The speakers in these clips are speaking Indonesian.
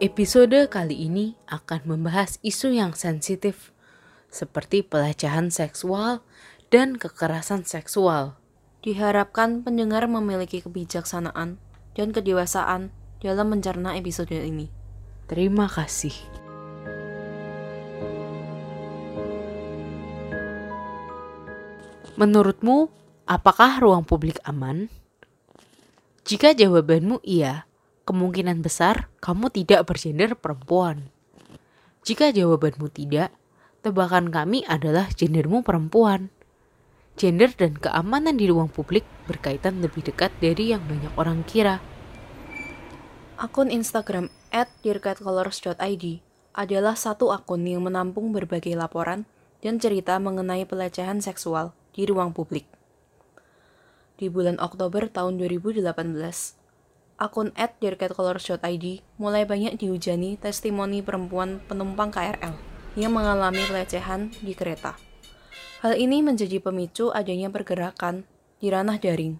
Episode kali ini akan membahas isu yang sensitif seperti pelecehan seksual dan kekerasan seksual. Diharapkan pendengar memiliki kebijaksanaan dan kedewasaan dalam mencerna episode ini. Terima kasih. Menurutmu, apakah ruang publik aman? Jika jawabanmu iya, kemungkinan besar kamu tidak bergender perempuan. Jika jawabanmu tidak, tebakan kami adalah gendermu perempuan. Gender dan keamanan di ruang publik berkaitan lebih dekat dari yang banyak orang kira. Akun Instagram @dirkatcolors.id adalah satu akun yang menampung berbagai laporan dan cerita mengenai pelecehan seksual di ruang publik. Di bulan Oktober tahun 2018, akun @dirkatcolors.id mulai banyak dihujani testimoni perempuan penumpang KRL yang mengalami pelecehan di kereta. Hal ini menjadi pemicu adanya pergerakan di ranah daring,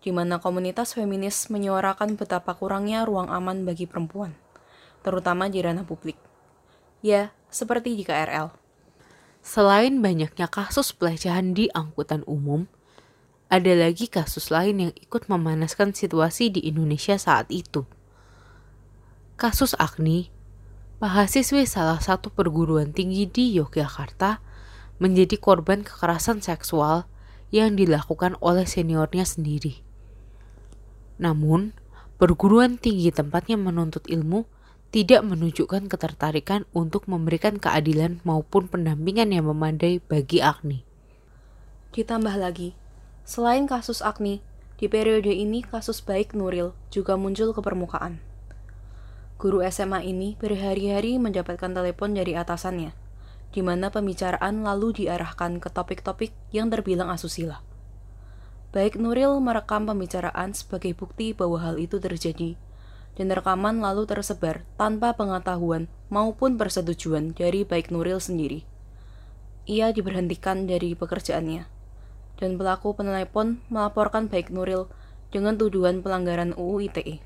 di mana komunitas feminis menyuarakan betapa kurangnya ruang aman bagi perempuan, terutama di ranah publik. Ya, seperti di KRL. Selain banyaknya kasus pelecehan di angkutan umum, ada lagi kasus lain yang ikut memanaskan situasi di Indonesia saat itu. Kasus Agni, mahasiswi salah satu perguruan tinggi di Yogyakarta, menjadi korban kekerasan seksual yang dilakukan oleh seniornya sendiri. Namun, perguruan tinggi tempatnya menuntut ilmu tidak menunjukkan ketertarikan untuk memberikan keadilan maupun pendampingan yang memadai bagi Agni. Ditambah lagi, selain kasus Agni, di periode ini kasus baik Nuril juga muncul ke permukaan. Guru SMA ini berhari-hari mendapatkan telepon dari atasannya, di mana pembicaraan lalu diarahkan ke topik-topik yang terbilang asusila. Baik Nuril merekam pembicaraan sebagai bukti bahwa hal itu terjadi, dan rekaman lalu tersebar tanpa pengetahuan maupun persetujuan dari baik Nuril sendiri. Ia diberhentikan dari pekerjaannya, dan pelaku penelepon melaporkan baik Nuril dengan tuduhan pelanggaran UU ITE.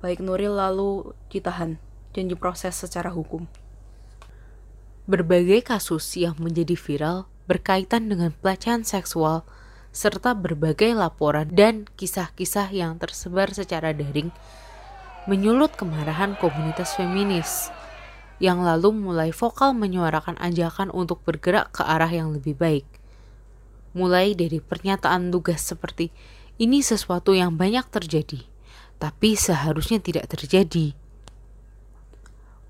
Baik Nuril lalu ditahan dan diproses secara hukum. Berbagai kasus yang menjadi viral berkaitan dengan pelecehan seksual serta berbagai laporan dan kisah-kisah yang tersebar secara daring menyulut kemarahan komunitas feminis yang lalu mulai vokal menyuarakan ajakan untuk bergerak ke arah yang lebih baik. Mulai dari pernyataan tugas seperti ini sesuatu yang banyak terjadi, tapi seharusnya tidak terjadi.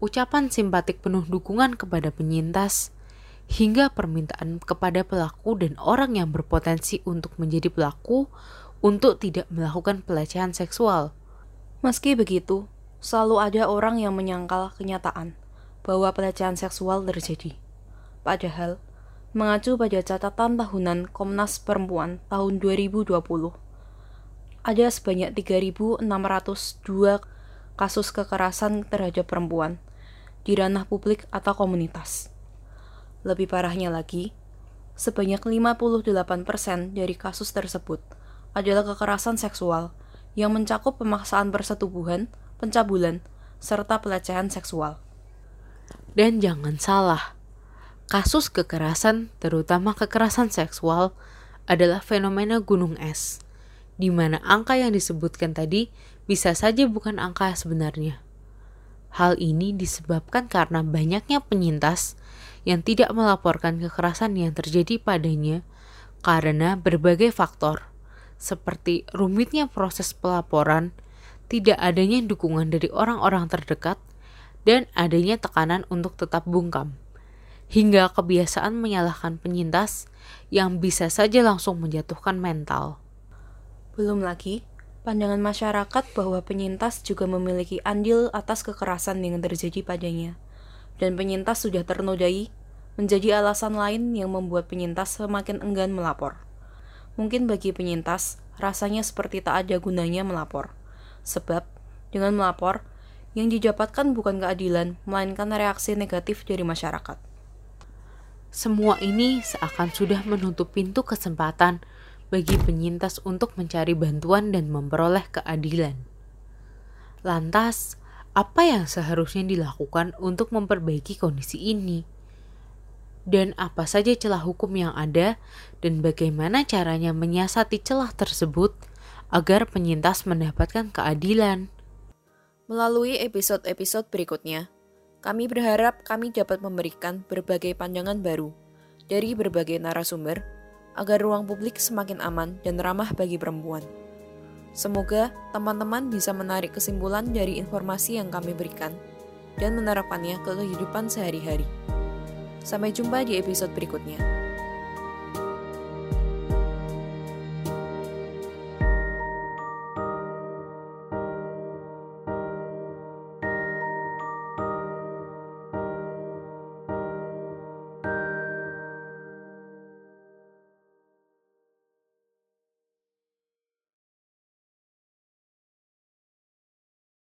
Ucapan simpatik penuh dukungan kepada penyintas, hingga permintaan kepada pelaku dan orang yang berpotensi untuk menjadi pelaku untuk tidak melakukan pelecehan seksual. Meski begitu, selalu ada orang yang menyangkal kenyataan bahwa pelecehan seksual terjadi. Padahal, mengacu pada catatan tahunan Komnas Perempuan tahun 2020, ada sebanyak 3.602 kasus kekerasan terhadap perempuan di ranah publik atau komunitas. Lebih parahnya lagi, sebanyak 58% dari kasus tersebut adalah kekerasan seksual yang mencakup pemaksaan persetubuhan, pencabulan, serta pelecehan seksual. Dan jangan salah, kasus kekerasan, terutama kekerasan seksual, adalah fenomena gunung es, di mana angka yang disebutkan tadi bisa saja bukan angka sebenarnya. Hal ini disebabkan karena banyaknya penyintas yang tidak melaporkan kekerasan yang terjadi padanya karena berbagai faktor, seperti rumitnya proses pelaporan, tidak adanya dukungan dari orang-orang terdekat, dan adanya tekanan untuk tetap bungkam, hingga kebiasaan menyalahkan penyintas yang bisa saja langsung menjatuhkan mental. Belum lagi, pandangan masyarakat bahwa penyintas juga memiliki andil atas kekerasan yang terjadi padanya, dan penyintas sudah ternodai menjadi alasan lain yang membuat penyintas semakin enggan melapor. Mungkin bagi penyintas, rasanya seperti tak ada gunanya melapor. Sebab, dengan melapor, yang didapatkan bukan keadilan, melainkan reaksi negatif dari masyarakat. Semua ini seakan sudah menutup pintu kesempatan bagi penyintas untuk mencari bantuan dan memperoleh keadilan. Lantas, apa yang seharusnya dilakukan untuk memperbaiki kondisi ini, dan apa saja celah hukum yang ada, dan bagaimana caranya menyiasati celah tersebut agar penyintas mendapatkan keadilan. Melalui episode-episode berikutnya, kami berharap kami dapat memberikan berbagai pandangan baru dari berbagai narasumber agar ruang publik semakin aman dan ramah bagi perempuan. Semoga teman-teman bisa menarik kesimpulan dari informasi yang kami berikan dan menerapkannya ke kehidupan sehari-hari. Sampai jumpa di episode berikutnya.